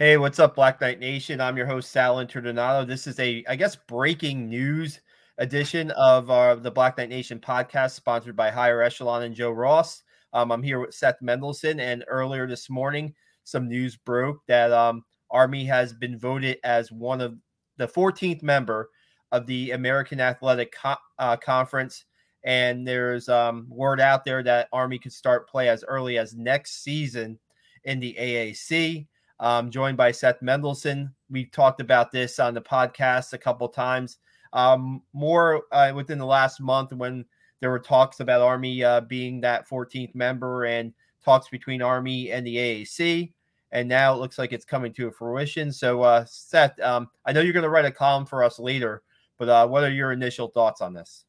Hey, what's up, Black Knight Nation? I'm your host, Sal Interdonato. This is a, I guess, breaking news edition of uh, the Black Knight Nation podcast, sponsored by Higher Echelon and Joe Ross. Um, I'm here with Seth Mendelson, and earlier this morning, some news broke that um, Army has been voted as one of the 14th member of the American Athletic Co- uh, Conference. And there's um, word out there that Army could start play as early as next season in the AAC um, joined by Seth Mendelson. We've talked about this on the podcast a couple times. Um, more uh, within the last month when there were talks about Army uh, being that 14th member and talks between Army and the AAC. And now it looks like it's coming to fruition. So, uh, Seth, um, I know you're going to write a column for us later, but uh, what are your initial thoughts on this?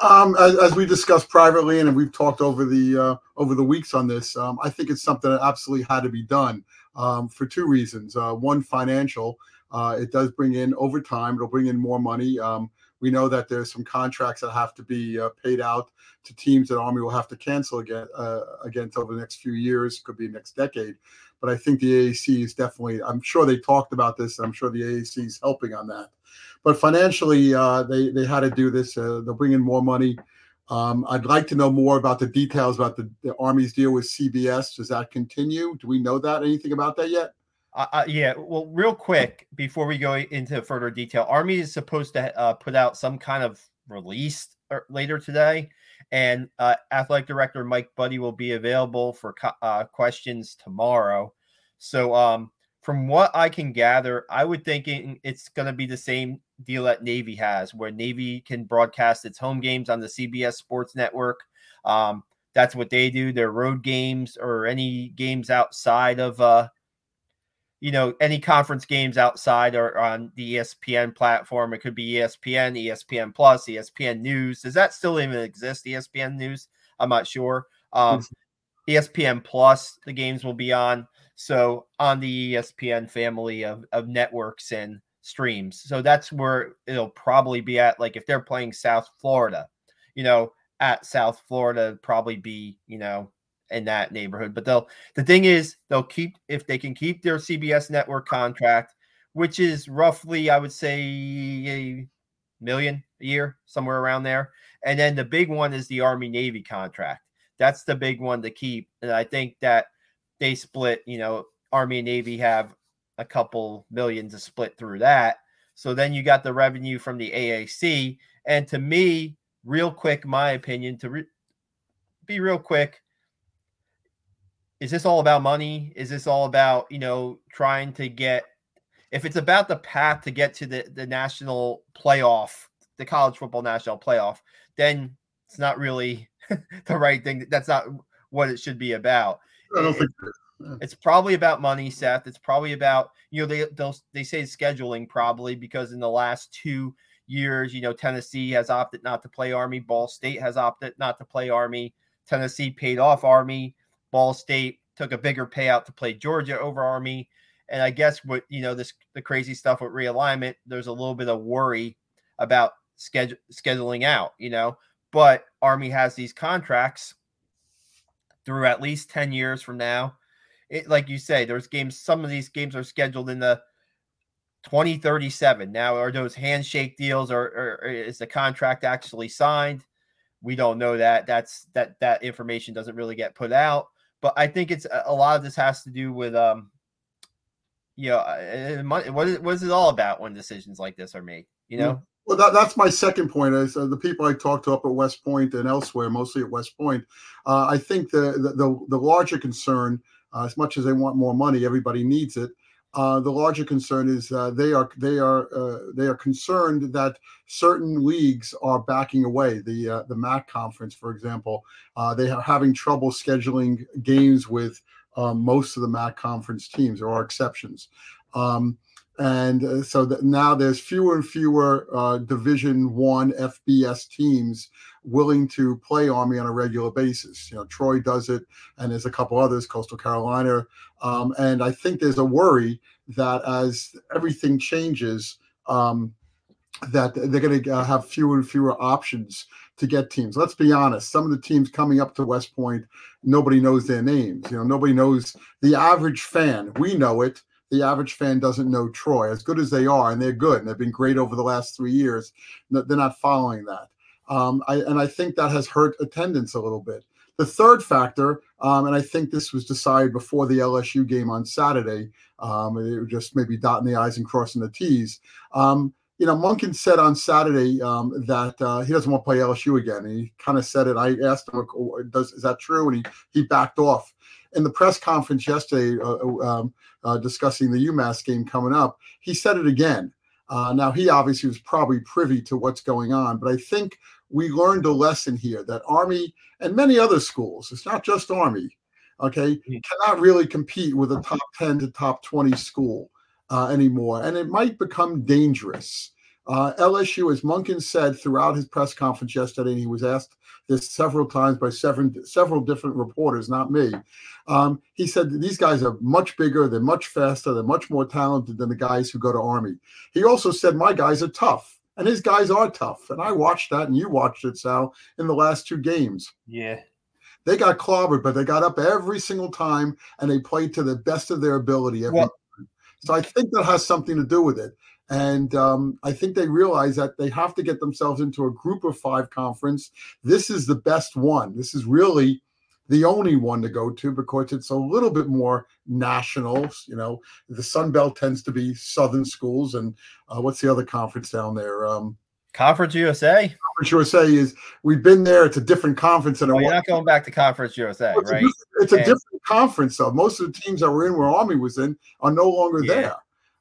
Um, as, as, we discussed privately, and we've talked over the uh, over the weeks on this, um, I think it's something that absolutely had to be done um, for two reasons. Uh, one, financial. Uh, it does bring in over time. It'll bring in more money. Um, we know that there's some contracts that have to be uh, paid out to teams that Army will have to cancel again uh, against over the next few years. Could be next decade. But I think the AAC is definitely. I'm sure they talked about this. I'm sure the AAC is helping on that. But financially, uh, they they had to do this. Uh, they'll bring in more money. Um, I'd like to know more about the details about the, the, Army's deal with CBS. Does that continue? Do we know that? Anything about that yet? Uh, yeah. Well, real quick before we go into further detail, Army is supposed to uh, put out some kind of release er, later today, and uh, athletic director Mike Buddie will be available for uh, questions tomorrow. So, um, from what I can gather, I would think it's going to be the same deal that Navy has, where Navy can broadcast its home games on the CBS Sports Network. Um, that's what they do. Their road games or any games outside of, uh, you know, any conference games outside or on the ESPN platform. It could be ESPN, ESPN Plus, ESPN News. Does that still even exist? ESPN News? I'm not sure. Um, ESPN Plus, the games will be on. So on the ESPN family of, of networks and streams. So that's where it'll probably be at. Like if they're playing South Florida, you know, at South Florida, probably be, you know, in that neighborhood. But they'll the thing is they'll keep if they can keep their CBS network contract, which is roughly, I would say, a million a year, somewhere around there. And then the big one is the Army Navy contract. That's the big one to keep. And I think that they split, you know, Army and Navy have a couple million to split through that. So then you got the revenue from the AAC. And to me, real quick, my opinion, to re- be real quick, is this all about money? Is this all about, you know, trying to get, if it's about the path to get to the, the national playoff, the college football national playoff, then it's not really the right thing. That's not what it should be about. I don't think it's probably about money, Seth. It's probably about you know they they they say scheduling probably because in the last two years, you know Tennessee has opted not to play Army, Ball State has opted not to play Army. Tennessee paid off Army, Ball State took a bigger payout to play Georgia over Army. And I guess what you know this the crazy stuff with realignment, there's a little bit of worry about schedule scheduling out, you know. But Army has these contracts through at least 10 years from now it, like you say, there's games. Some of these games are scheduled in the 2037. Now, are those handshake deals, or, or, or is the contract actually signed? We don't know that. That's that that information doesn't really get put out. But I think it's a lot of this has to do with um, you know, uh, uh, what is what is it all about when decisions like this are made? You know. Well, that, that's my second point. Is uh, the people I talked to up at West Point and elsewhere, mostly at West Point, uh, I think the, the the larger concern uh, as much as they want more money, everybody needs it. Uh, the larger concern is uh, they are they are uh, they are concerned that certain leagues are backing away. The uh, the MAC conference, for example, uh, they are having trouble scheduling games with um, most of the MAC conference teams. There are exceptions. Um, and uh, so that now there's fewer and fewer uh, division one fbs teams willing to play army on a regular basis you know troy does it and there's a couple others coastal carolina um, and i think there's a worry that as everything changes um, that they're going to uh, have fewer and fewer options to get teams. Let's be honest. Some of the teams coming up to West Point, nobody knows their names. You know, nobody knows the average fan. We know it the average fan doesn't know Troy as good as they are, and they're good, and they've been great over the last three years. They're not following that, um, I, and I think that has hurt attendance a little bit. The third factor, um, and I think this was decided before the LSU game on Saturday, um, it was just maybe dotting the i's and crossing the t's. Um, you know, Monken said on Saturday um, that uh, he doesn't want to play LSU again. And he kind of said it. I asked him, "Does is that true?" And he he backed off. In the press conference yesterday, uh, uh, um, uh, discussing the UMass game coming up, he said it again. Uh, now he obviously was probably privy to what's going on, but I think we learned a lesson here that Army and many other schools, it's not just Army, okay, mm-hmm. cannot really compete with a top 10 to top 20 school uh, anymore. And it might become dangerous. Uh, LSU, as Monken said throughout his press conference yesterday, and he was asked this several times by several, several different reporters, not me. Um, he said these guys are much bigger, they're much faster, they're much more talented than the guys who go to Army. He also said, My guys are tough, and his guys are tough. And I watched that, and you watched it, Sal, in the last two games. Yeah. They got clobbered, but they got up every single time and they played to the best of their ability every well, time. So I think that has something to do with it. And um, I think they realize that they have to get themselves into a group of five conference. This is the best one. This is really the only one to go to because it's a little bit more national. You know, the Sun Belt tends to be Southern schools, and uh, what's the other conference down there? Um, Conference USA. Conference USA is we've been there. It's a different conference, and well, you're not going back to Conference USA, it's right? A, it's and, a different conference, though. Most of the teams that were in, where Army was in, are no longer yeah. there.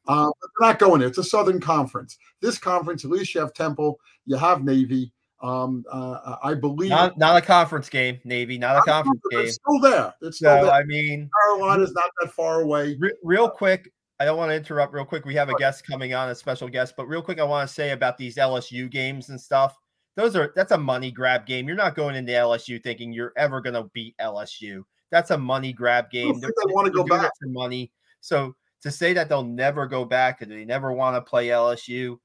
Uh, but they're not going there. It's a Southern Conference. This conference, at least you have Temple, you have Navy. Um, uh, I believe not, not, a conference game, Navy, not a conference game. It's still there. It's still so, there. I mean, Carolina's not that far away. Re- real quick, I don't want to interrupt. Real quick, we have a guest coming on, a special guest. But real quick, I want to say about these LSU games and stuff. Those are that's a money grab game. You're not going into LSU thinking you're ever going to beat LSU. That's a money grab game. They want to go back for money. So to say that they'll never go back and they never want to play LSU,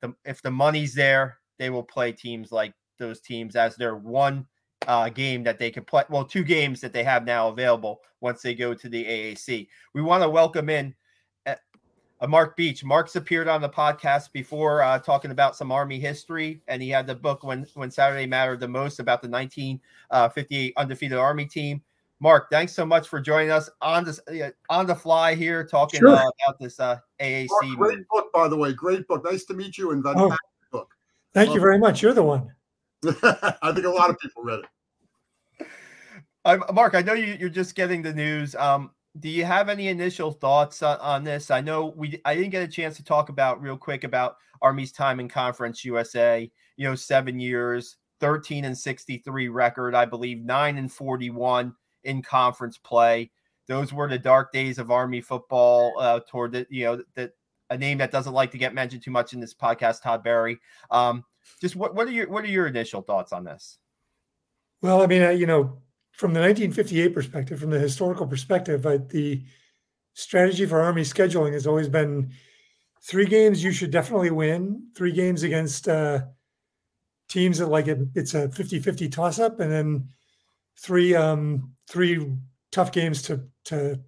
the, if the money's there, they will play teams like those teams as their one uh, game that they can play. Well, two games that they have now available once they go to the AAC. We want to welcome in uh, Mark Beach. Mark's appeared on the podcast before uh, talking about some Army history, and he had the book when when Saturday mattered the most about the 1958 uh, undefeated Army team. Mark, thanks so much for joining us on this uh, on the fly here, talking sure. uh, about this uh, AAC. Mark, great book, by the way. Great book. Nice to meet you, and fantastic oh, book. Thank Love you very it. much. You're the one. I think a lot of people read it. I'm, Mark, I know you, you're just getting the news. Um, do you have any initial thoughts on, on, this? I know we I didn't get a chance to talk about real quick about Army's time in Conference USA. You know, seven years, 13 and 63 record, I believe, nine and 41 in conference play. Those were the dark days of Army football. Uh, toward the you know that a name that doesn't like to get mentioned too much in this podcast, Todd Berry. Um, just what what are your what are your initial thoughts on this? Well, I mean, uh, you know, from the 1958 perspective, from the historical perspective, uh, the strategy for Army scheduling has always been three games you should definitely win, three games against uh, teams that like it, it's a 50 50 toss up, and then three um, three tough games to to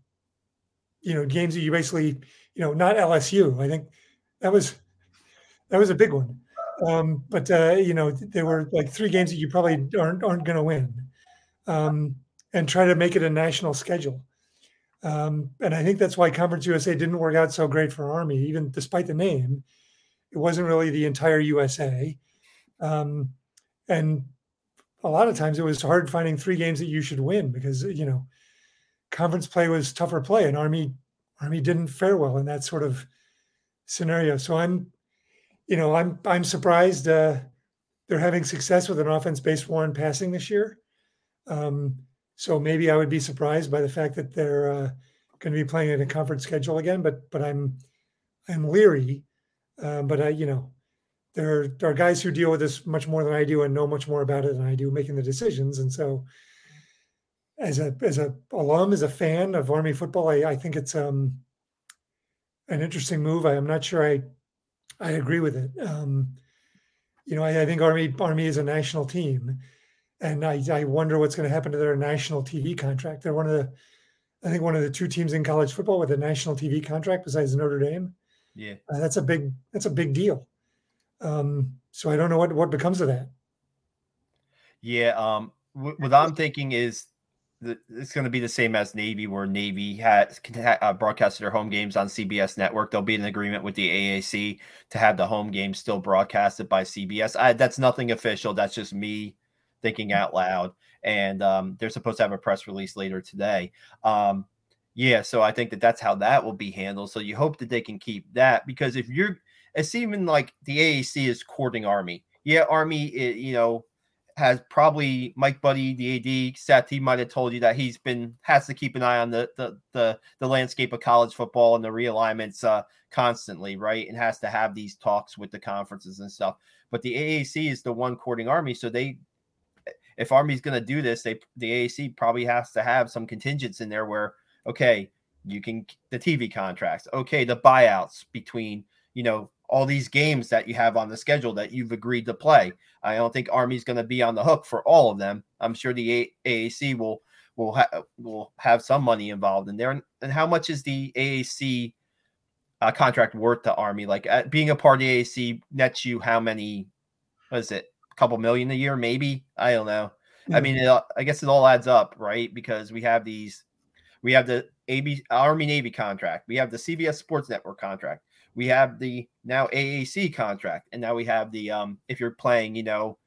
you know games that you basically you know not LSU. I think that was that was a big one. Um, but uh, you know there were like three games that you probably aren't aren't going to win, um, and try to make it a national schedule. Um, and I think that's why Conference USA didn't work out so great for Army, even despite the name. It wasn't really the entire USA, um, and a lot of times it was hard finding three games that you should win because you know conference play was tougher play and army army didn't fare well in that sort of scenario. So i'm you know i'm i'm surprised uh, they're having success with an offense based war on passing this year. Um, so maybe i would be surprised by the fact that they're uh, going to be playing in a conference schedule again but but i'm i'm leery uh, but i you know there are, guys who deal with this much more than I do and know much more about it than I do, making the decisions. And so, as a as a alum, as a fan of Army football, I, I think it's um, an interesting move. I am not sure I I agree with it. Um, you know, I, I, think Army Army is a national team, and I, I wonder what's going to happen to their national TV contract. They're one of the I think one of the two teams in college football with a national TV contract besides Notre Dame. Yeah, uh, that's a big that's a big deal. Um, so I don't know what what becomes of that. Yeah, um, what I'm thinking is that it's going to be the same as Navy, where Navy has uh, broadcasted their home games on CBS Network. There'll be an agreement with the AAC to have the home games still broadcasted by CBS. I, that's nothing official. That's just me thinking out loud. And um, they're supposed to have a press release later today. Um, yeah, so I think that that's how that will be handled. So you hope that they can keep that because if you're, it's even like the AAC is courting Army. Yeah, Army, it, you know, has probably Mike Buddie, the AD, he might have told you that he's been has to keep an eye on the the the, the landscape of college football and the realignments uh, constantly, right? And has to have these talks with the conferences and stuff. But the AAC is the one courting Army, so they if Army's going to do this, they the AAC probably has to have some contingents in there where okay, you can the TV contracts, okay, the buyouts between you know all these games that you have on the schedule that you've agreed to play. I don't think Army's going to be on the hook for all of them. I'm sure the AAC will will ha- will have some money involved in there. And, and how much is the AAC uh, contract worth to Army? Like uh, being a part of the AAC nets you how many? What is it? A couple million a year, maybe? I don't know. Mm-hmm. I mean, it, I guess it all adds up, right? Because we have these, we have the AB Army Navy contract, we have the CBS Sports Network contract, we have the now AAC contract, and now we have the um if you're playing, you know,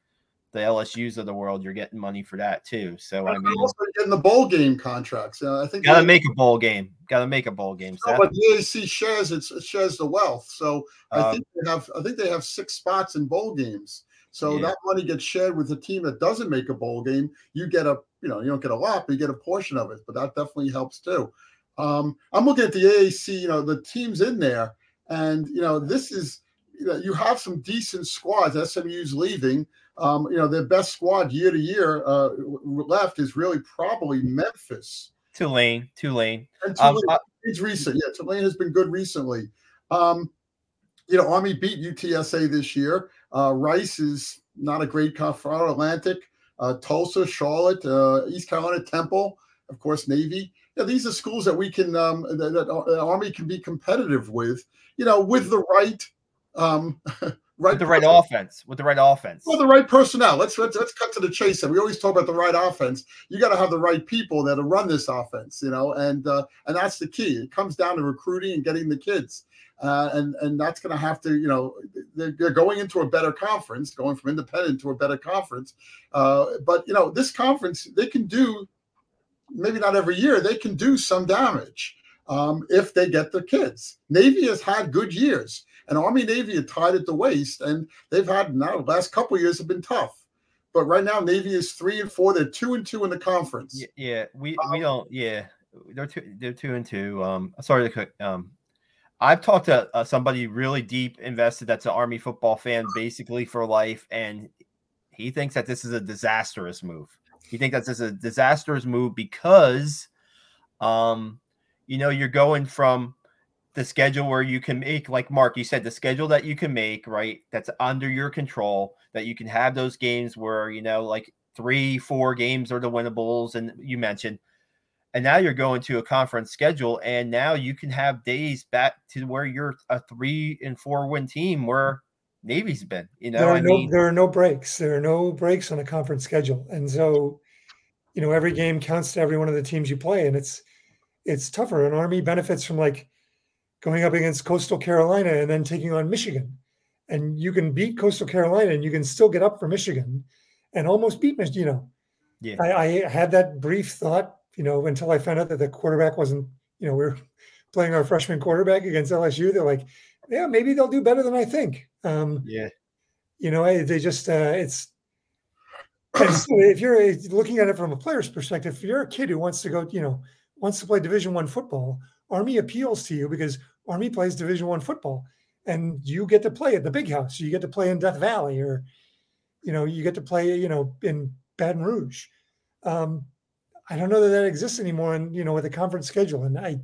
the LSU's of the world, you're getting money for that too. So I mean, also getting the bowl game contracts. Uh, I think gotta make a bowl game. Gotta make a bowl game. So, but the AAC shares it shares the wealth. So I um, think they have I think they have six spots in bowl games. So yeah. that money gets shared with the team that doesn't make a bowl game. You get a you know you don't get a lot, but you get a portion of it. But that definitely helps too. Um, I'm looking at the AAC. You know the teams in there and you know, this is you know, you have some decent squads. SMU's leaving. Um, you know, their best squad year to year uh, left is really probably Memphis. Tulane, Tulane. And Tulane um, it's recent. Yeah, Tulane has been good recently. Um, you know, Army beat UTSA this year. Uh, Rice is not a great Colorado Atlantic. Uh, Tulsa, Charlotte, uh, East Carolina, Temple, of course, Navy. Yeah, these are schools that we can um, that, that Army can be competitive with you know, with the right um right with the right offense with the right offense. Well the right personnel. Let's let's, let's cut to the chase and we always talk about the right offense. You got to have the right people that run this offense you know and uh, and that's the key. It comes down to recruiting and getting the kids. Uh, and and that's going to have to you know they're, they're, going into a better conference going from independent to a better conference. Uh, but you know this conference they can do maybe not every year they can do some damage um, if they get their kids. Navy has had good years, and Army Navy are tied at the waist, and they've had now the last couple years have been tough. But right now, Navy is three and four. They're two and two in the conference. Yeah, yeah we um, we don't. Yeah, they're two. They're two and two. Um, sorry to um. I've talked to uh, somebody really deep invested that's an Army football fan basically for life, and he thinks that this is a disastrous move. He think that's is a disastrous move because um you know, you're going from the schedule where you can make, like Mark, you said, the schedule that you can make, right? That's under your control, that you can have those games where, you know, like three, four games are the winnables. And you mentioned, and now you're going to a conference schedule, and now you can have days back to where you're a three and four win team where Navy's been. You know, there are I no mean, there are no breaks. There are no breaks on a conference schedule, and so you know every game counts to every one of the teams you play, and it's it's tougher. An army benefits from like going up against Coastal Carolina and then taking on Michigan. And you can beat Coastal Carolina and you can still get up for Michigan and almost beat Michigan. You know, yeah. I, I had that brief thought, you know, until I found out that the quarterback wasn't, you know, we are playing our freshman quarterback against LSU. They're like, yeah, maybe they'll do better than I think. Um, yeah. You know, they just, uh, it's, if you're looking at it from a player's perspective, if you're a kid who wants to go, you know, wants to play Division One football, Army appeals to you because Army plays Division One football, and you get to play at the big house. You get to play in Death Valley, or you know, you get to play, you know, in Baton Rouge. Um, I don't know that that exists anymore, and you know, with a conference schedule. And I,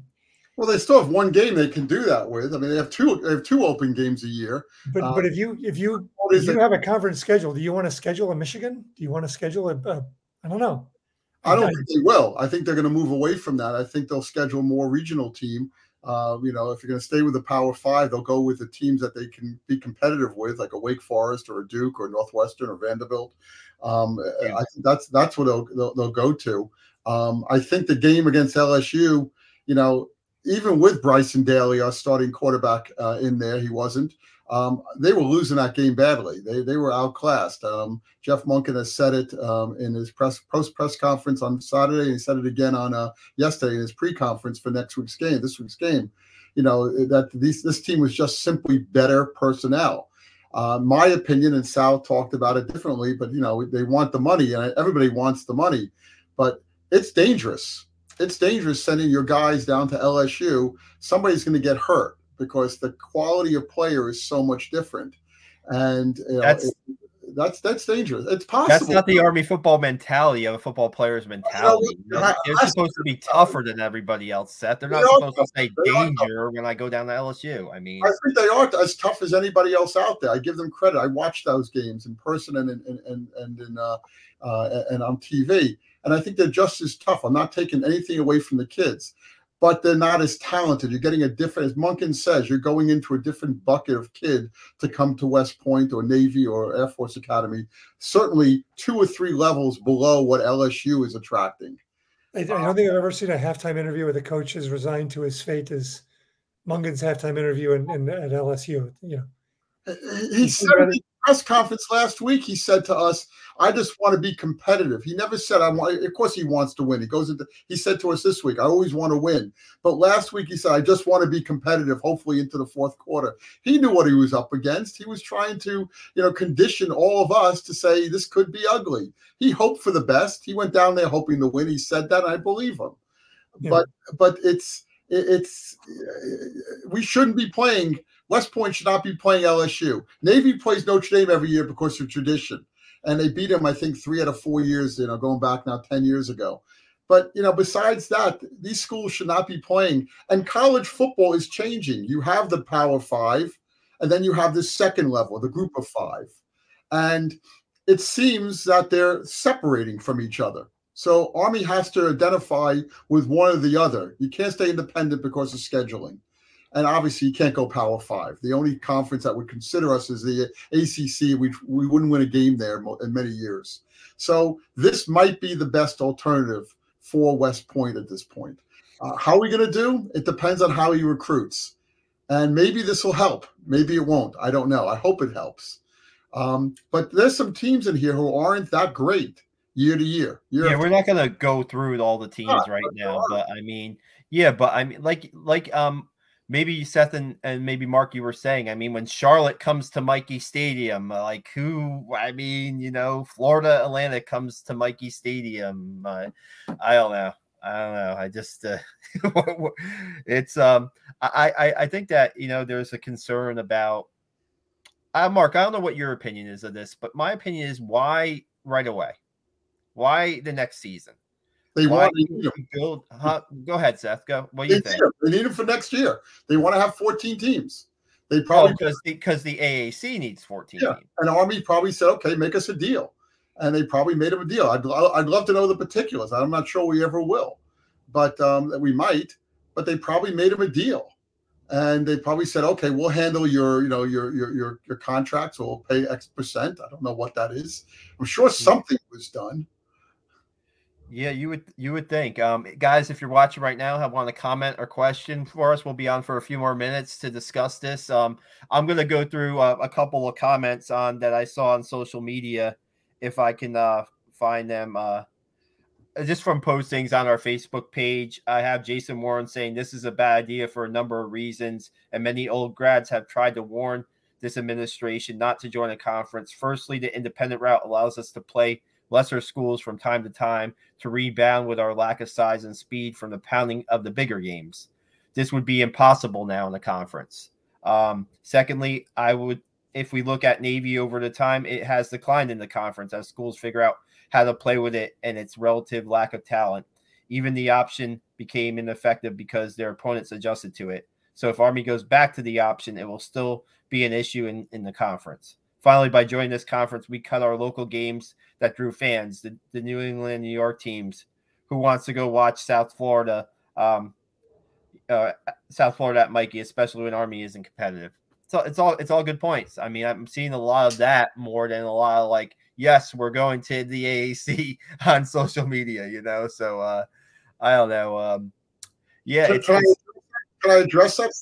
well, they still have one game they can do that with. I mean, they have two. They have two open games a year. But um, but if you if you if you have a conference schedule, do you want to schedule a Michigan? Do you want to schedule a, a I don't know. I don't think they will. I think they're going to move away from that. I think they'll schedule more regional team. Uh, you know, if you're going to stay with the Power Five, they'll go with the teams that they can be competitive with, like a Wake Forest or a Duke or Northwestern or Vanderbilt. Um, yeah. I think that's that's what they'll, they'll, they'll go to. Um, I think the game against LSU, you know, even with Bryson Daily, our starting quarterback, uh, in there, he wasn't. Um, they were losing that game badly. They they were outclassed. Um, Jeff Monken has said it um, in his press post press conference on Saturday. he said it again on uh, yesterday in his pre conference for next week's game. This week's game, you know that these, this team was just simply better personnel. Uh, my opinion, and Sal talked about it differently, but you know they want the money, and everybody wants the money, but it's dangerous. It's dangerous sending your guys down to LSU. Somebody's going to get hurt because the quality of player is so much different, and you know, that's. It, that's that's dangerous. It's possible. That's not the army football mentality of a football player's mentality. They're supposed to be tougher than everybody else. Seth, they're not supposed to say danger when I go down to LSU. I mean, I think they are as tough as anybody else out there. I give them credit. I watch those games in person and and and and in uh, uh, and on TV, and I think they're just as tough. I'm not taking anything away from the kids but they're not as talented. You're getting a different, as Monken says, you're going into a different bucket of kid to come to West Point or Navy or Air Force Academy. Certainly two or three levels below what LSU is attracting. I, don't think I've ever seen a halftime interview where the coach is resigned to his fate as Monken's halftime interview in, in, at LSU. You know, he said press conference last week, he said to us, I just want to be competitive. He never said I want of course he wants to win. He goes into he said to us this week, I always want to win. But last week he said, I just want to be competitive, hopefully into the fourth quarter. He knew what he was up against. He was trying to, you know, condition all of us to say this could be ugly. He hoped for the best. He went down there hoping to win. He said that, I believe him. Yeah. But but it's it's we shouldn't be playing West Point should not be playing LSU. Navy plays Notre Dame every year because of tradition, and they beat them, I think, three out of four years. You know, going back now ten years ago. But you know, besides that, these schools should not be playing. And college football is changing. You have the Power Five, and then you have the second level, the Group of Five, and it seems that they're separating from each other. So Army has to identify with one or the other. You can't stay independent because of scheduling and obviously you can't go Power Five. The only conference that would consider us is the ACC. We we wouldn't win a game there in many years. So this might be the best alternative for West Point at this point. Uh, how are we going to do? It depends on how he recruits, and maybe this will help. Maybe it won't. I don't know. I hope it helps. Um, but there's some teams in here who aren't that great year to year. year yeah, we're not going to go through all the teams right now, but I mean, yeah, but I mean, like like um maybe Seth and, and maybe Mark, you were saying, I mean, when Charlotte comes to Michie Stadium, uh, like who, I mean, you know, Florida Atlanta comes to Michie Stadium. Uh, I don't know. I don't know. I just, uh, it's, um, I, I, I think that, you know, there's a concern about, uh, Mark, I don't know what your opinion is of this, but my opinion is why right away? Why the next season? They Why want to build. Huh? Go ahead, Seth. Go. What do you think? They need it for next year. They want to have 14 teams. They probably because oh, because the, the AAC needs 14 yeah. teams. And Army probably said, "Okay, make us a deal," and they probably made them a deal. I'd I'd love to know the particulars. I'm not sure we ever will, but um, that we might. But they probably made them a deal, and they probably said, "Okay, we'll handle your you know your your your, your contracts. We'll pay X percent. I don't know what that is. I'm sure mm-hmm. something was done." Yeah, you would you would think, um, guys. If you're watching right now, have want to comment or question for us, we'll be on for a few more minutes to discuss this. Um, I'm going to go through uh, a couple of comments on that I saw on social media, if I can uh, find them. Uh, just from postings on our Facebook page, I have Jason Warren saying this is a bad idea for a number of reasons, and many old grads have tried to warn this administration not to join a conference. Firstly, the independent route allows us to play lesser schools from time to time to rebound with our lack of size and speed from the pounding of the bigger games. This would be impossible now in the conference. Um, secondly, I would, if we look at Navy over the time, it has declined in the conference as schools figure out how to play with it and its relative lack of talent. Even the option became ineffective because their opponents adjusted to it. So if Army goes back to the option, it will still be an issue in, in the conference. Finally, by joining this conference, we cut our local games that drew fans, the, the New England, New York teams, who wants to go watch South Florida, um, uh, South Florida at Michie, especially when Army isn't competitive. So it's all it's all good points. I mean, I'm seeing a lot of that more than a lot of like, yes, we're going to the AAC on social media, you know. So uh, I don't know. Um, yeah, can, it's, can, I, can I address that?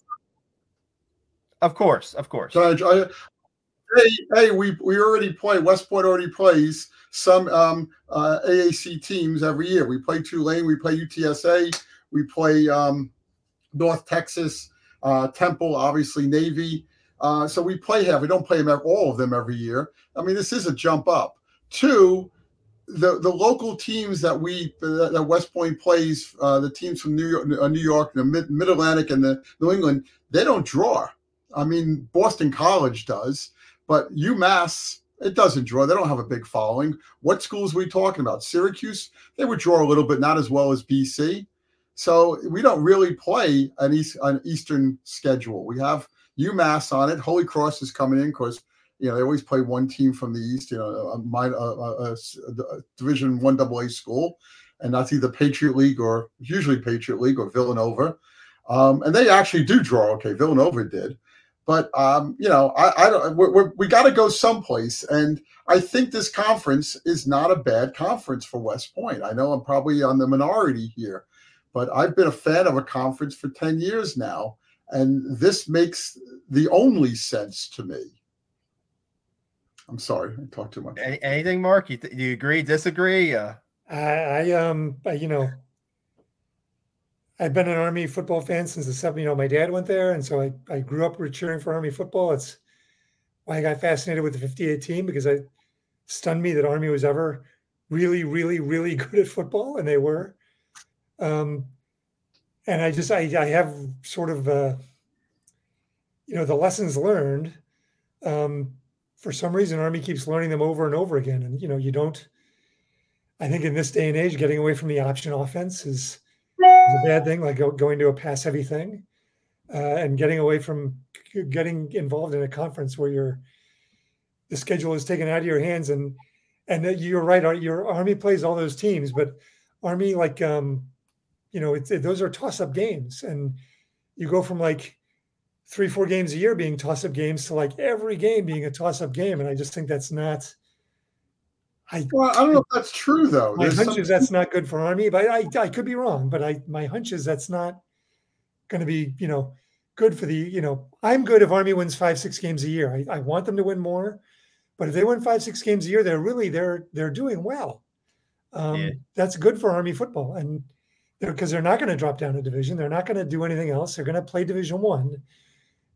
Of course, of course. Can I, hey, hey, we we already play. West Point already plays some um, uh, AAC teams every year. We play Tulane, we play UTSA, we play um, North Texas, uh, Temple, obviously Navy. Uh, so we play have we don't play them all of them every year. I mean, this is a jump up. Two, the the local teams that we that West Point plays, uh, the teams from New York, uh, New York, the Mid Atlantic, and the New England, they don't draw. I mean, Boston College does, but UMass it doesn't draw. They don't have a big following. What schools are we talking about? Syracuse, they would draw a little bit, not as well as BC. So we don't really play an, East, an Eastern schedule. We have UMass on it. Holy Cross is coming in because you know they always play one team from the East. You know, a, a, a, a Division One AA school, and that's either Patriot League or usually Patriot League or Villanova. Um, and they actually do draw. Okay, Villanova did. But um, you know, I, I don't. We're, we're, we got to go someplace, and I think this conference is not a bad conference for West Point. I know I'm probably on the minority here, but I've been a fan of a conference for ten years now, and this makes the only sense to me. I'm sorry, I talked too much. Any, anything, Mark? You, th- you agree? Disagree? Uh... I, I um, you know, I've been an Army football fan since the 70s. You know, my dad went there, and so I, I grew up cheering for Army football. It's why I got fascinated with the 58 team because it stunned me that Army was ever really, really, really good at football, and they were. Um, and I just I, I have sort of uh, you know the lessons learned. Um, for some reason, Army keeps learning them over and over again, and you know you don't. I think in this day and age, getting away from the option offense is a bad thing, like going to a pass heavy thing, uh, and getting away from getting involved in a conference where your the schedule is taken out of your hands and and you're right your army plays all those teams but army like um you know it's it, those are toss up games and you go from like three four games a year being toss up games to like every game being a toss up game and i just think that's not I, well, I don't know if that's true though. My There's hunch some... is that's not good for Army, but I, I could be wrong. But I my hunch is that's not going to be you know good for the you know I'm good if Army wins five six games a year. I, I want them to win more, but if they win five six games a year, they're really they're they're doing well. Um, yeah. That's good for Army football, and because they're, they're, not going to drop down a division, they're not going to do anything else. They're going to play Division One,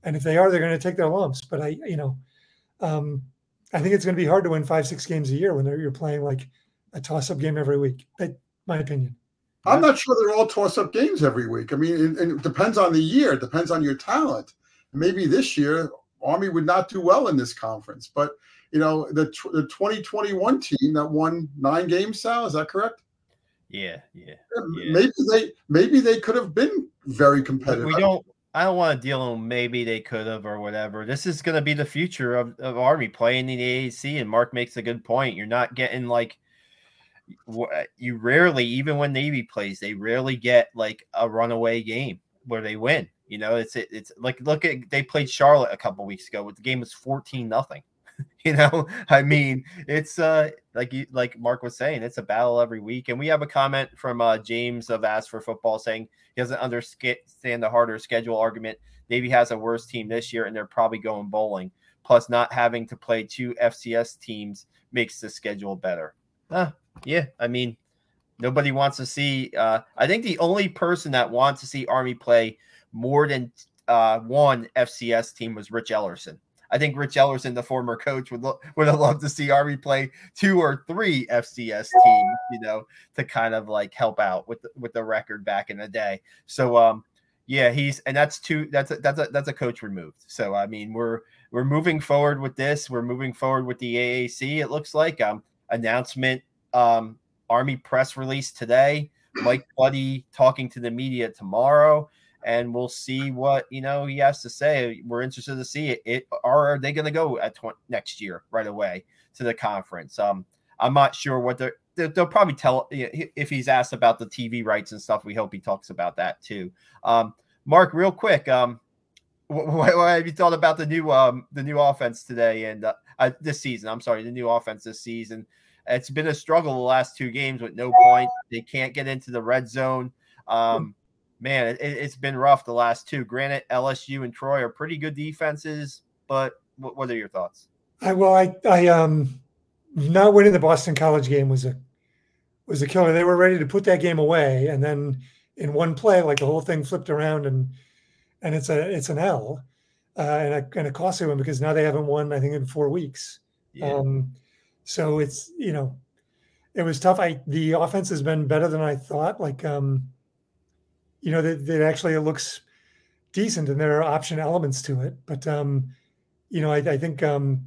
and if they are, they're going to take their lumps. But I you know. Um, I think it's going to be hard to win five, six games a year when you're playing like a toss-up game every week. But my opinion. I'm not sure they're all toss-up games every week. I mean, and, it depends on the year. It depends on your talent. Maybe this year Army would not do well in this conference, but you know the the 2021 team that won nine games. Sal, is that correct? Yeah, yeah, yeah. Maybe they maybe they could have been very competitive. We don't I don't want to deal with maybe they could have or whatever. This is going to be the future of, of Army playing in the AAC. And Mark makes a good point. You're not getting like, uh, you rarely, even when Navy plays, they rarely get like a runaway game where they win. You know, it's it's like look at they played Charlotte a couple weeks ago. The game was 14 nothing. you know, I mean, it's uh like you like Mark was saying, it's a battle every week. And we have a comment from uh James of Ask for Football saying he doesn't understand the harder schedule argument. Navy has a worse team this year, and they're probably going bowling. Plus, not having to play two FCS teams makes the schedule better. Uh, yeah, I mean, nobody wants to see. Uh, I think the only person that wants to see Army play more than uh, one FCS team was Rich Ellerson. I think Rich Ellerson, the former coach, would lo- would have loved to see Army play two or three FCS teams, you know, to kind of like help out with the, with the record back in the day. So, um, yeah, he's and that's two. That's a, that's a that's a coach removed. So, I mean, we're we're moving forward with this. We're moving forward with the AAC. It looks like um announcement um Army press release today. Mike Buddie talking to the media tomorrow and we'll see what you know he has to say. We're interested to see it. it are they going to go at tw- next year right away to the conference? Um, I'm not sure what they're they'll probably tell if he's asked about the TV rights and stuff. We hope he talks about that too. Um, Mark, real quick, um, what, what, have you thought about the new um, the new offense today and uh, uh, this season? I'm sorry, the new offense this season. It's been a struggle the last two games with no point. They can't get into the red zone. Um, man, it, has been rough the last two. Granted, LSU and Troy are pretty good defenses, but what, what are your thoughts? I well, I I um not winning the Boston College game was a was a killer. They were ready to put that game away, and then in one play, like the whole thing flipped around, and and it's a it's an L, uh, and a and a costly one because now they haven't won I think in four weeks. Yeah. Um, so it's you know, it was tough. I the offense has been better than I thought. Like um, you know, that, that actually it looks decent, and there are option elements to it. But um, you know, I, I think um,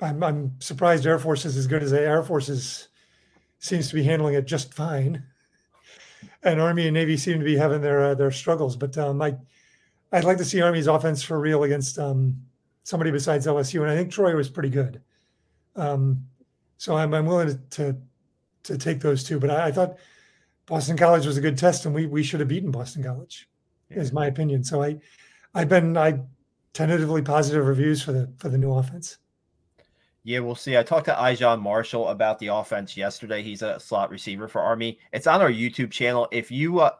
I'm, I'm surprised Air Force is as good as Air Force is, seems to be handling it just fine. And Army and Navy seem to be having their uh, their struggles. But um, I, I'd like to see Army's offense for real against um, somebody besides LSU. And I think Troy was pretty good. Um, so I'm, I'm willing to, to, to take those two. But I, I, thought Boston College was a good test, and we we should have beaten Boston College, yeah. is my opinion. So I, I've been I tentatively positive reviews for the for the new offense. Yeah, we'll see. I talked to Ijon Marshall about the offense yesterday. He's a slot receiver for Army. It's on our YouTube channel. If you uh,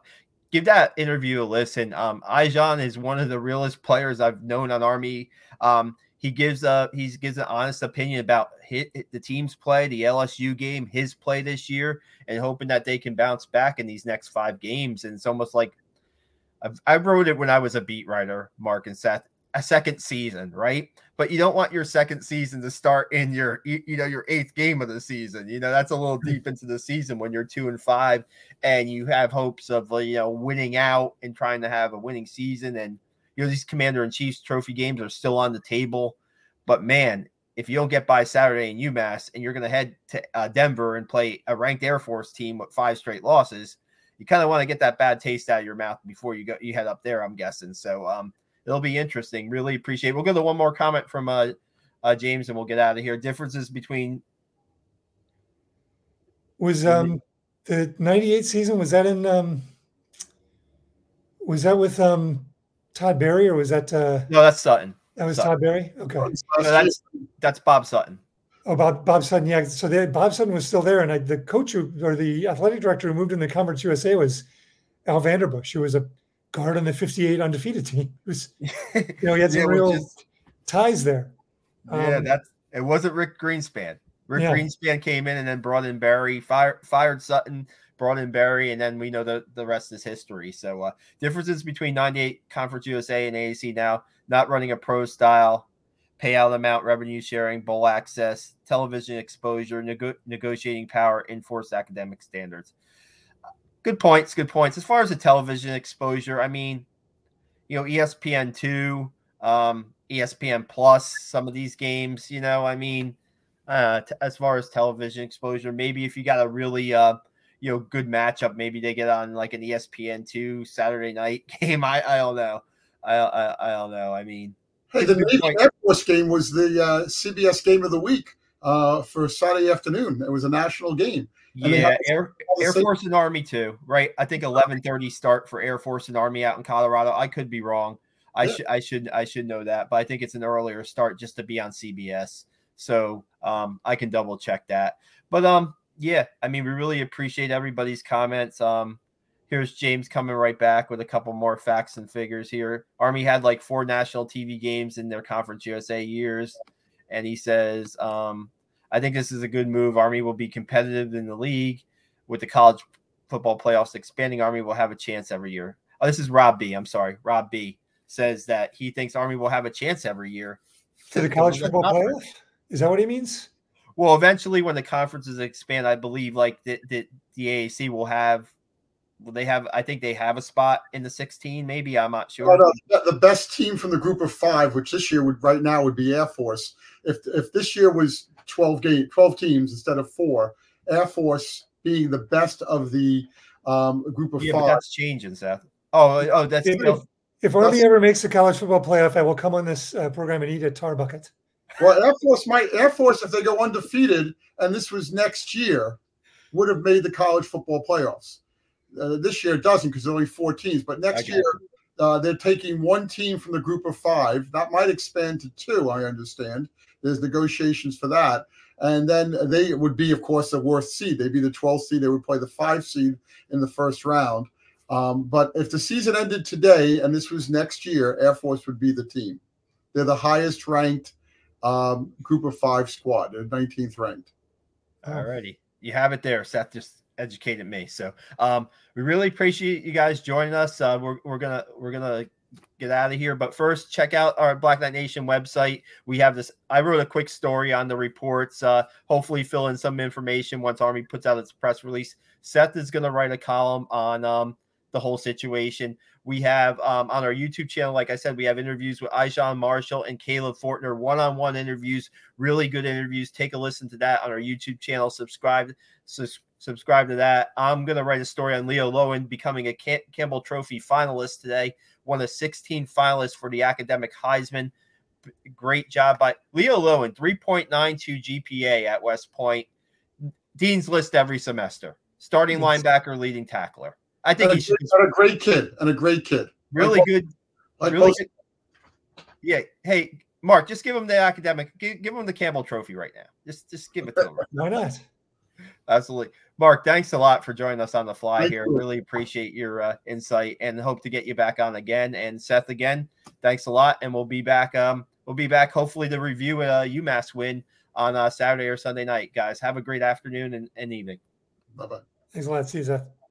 give that interview a listen, um, Ijon is one of the realest players I've known on Army. Um, he gives a he gives an honest opinion about hit, the team's play, the LSU game, his play this year, and hoping that they can bounce back in these next five games. And it's almost like I've, I wrote it when I was a beat writer, Mark and Seth a second season, right? But you don't want your second season to start in your you know your eighth game of the season. You know that's a little hmm. deep into the season when you're two and five, and you have hopes of you know winning out and trying to have a winning season. And you know these Commander in Chiefs trophy games are still on the table, but man, if you don't get by Saturday in UMass and you're going to head to uh, Denver and play a ranked Air Force team with five straight losses, you kind of want to get that bad taste out of your mouth before you go you head up there. I'm guessing so. Um, it'll be interesting. Really appreciate. It. We'll go to one more comment from uh, uh, James, and we'll get out of here. Differences between was um the '98 season was that in um was that with um Todd Berry or was that uh no that's Sutton. That was Sutton. Todd Berry. Okay, no, that's that's Bob Sutton. Oh, Bob, Bob Sutton. Yeah. So they, Bob Sutton was still there, and I, the coach who, or the athletic director who moved in the Conference USA was Al Vanderbush, who was a guard on the 58 undefeated team. It was, you know, he had some yeah, real just, ties there. Yeah, um, that's it wasn't Rick Greenspan. Rick yeah. Greenspan came in and then brought in Berry, fired fired Sutton, brought in Berry, and then we know the, the rest is history. So uh, differences between 98 Conference USA and AAC now, not running a pro style, payout amount, revenue sharing, bowl access, television exposure, nego- negotiating power, enforced academic standards good points. Good points. As far as the television exposure, I mean, you know, ESPN two, um, ESPN plus, some of these games, you know, I mean, uh, t- as far as television exposure, maybe if you got a really, uh, you know, good matchup, maybe they get on like an ESPN two Saturday night game. I, I don't know. I, I, I don't know. I mean, hey, the Navy Air Force game was the uh, CBS game of the week uh, for Saturday afternoon. It was a national game. Yeah, Air, Air Force and Army too, right? I think eleven thirty start for Air Force and Army out in Colorado. I could be wrong. I yeah. should I should I should know that, but I think it's an earlier start just to be on CBS. So um, I can double check that. But um, yeah, I mean, we really appreciate everybody's comments. Um, here's James coming right back with a couple more facts and figures here. Army had like four national TV games in their Conference USA years, and he says um, I think this is a good move. Army will be competitive in the league with the college football playoffs expanding. Army will have a chance every year. Oh, this is Rob B. I'm sorry. Rob B says that he thinks Army will have a chance every year to the college football playoff. Is that what he means? Well, eventually, when the conferences expand, I believe like the, the, the AAC will have well, they have I think they have a spot in the 16, maybe. I'm not sure. Oh, no, the best team from the group of five, which this year would right now would be Air Force. If if this year was 12 game 12 teams instead of four. Air Force being the best of the um, group of yeah, five. that's changing, Seth. Oh, oh, that's if, if, if Army ever makes the college football playoff, I will come on this uh, program and eat a tar bucket. Well, Air Force might Air Force if they go undefeated, and this was next year, would have made the college football playoffs. Uh, this year it doesn't because there's only four teams, but next year uh, they're taking one team from the group of five. That might expand to two, I understand. There's negotiations for that. And then they would be, of course, the worst seed. They'd be the 12th seed. They would play the five seed in the first round. Um, but if the season ended today and this was next year, Air Force would be the team. They're the highest ranked um, group of five squad. They're 19th ranked. Alrighty. You have it there. Seth just educated me. So um, we really appreciate you guys joining us. Uh, we're, we're gonna we're gonna get out of here. But first, check out our Black Knight Nation website. We have this. I wrote a quick story on the reports. Uh, hopefully, fill in some information once Army puts out its press release. Seth is going to write a column on um, the whole situation. We have um, on our YouTube channel, like I said, we have interviews with Ijon Marshall and Caleb Fortner, one on one interviews, really good interviews. Take a listen to that on our YouTube channel. Subscribe, su- subscribe to that. I'm going to write a story on Leo Lowin becoming a Cam- Campbell Trophy finalist today, one of 16 finalists for the academic Heisman. Great job by Leo Lowin, 3.92 GPA at West Point. Dean's list every semester. Starting linebacker, leading tackler. I think and he should. And a great kid, and a great kid. Really like, good. Like really good. Yeah. Hey, Mark, just give him the academic. Give, give him the Campbell Trophy right now. Just, just give it to him. Why not? Absolutely, Mark. Thanks a lot for joining us on the fly Thank here. You. Really appreciate your uh, insight, and hope to get you back on again. And Seth, again, thanks a lot, and we'll be back. Um, we'll be back hopefully to review a uh, UMass win on uh, Saturday or Sunday night. Guys, have a great afternoon and, and evening. Bye bye. Thanks a lot. See you, Seth.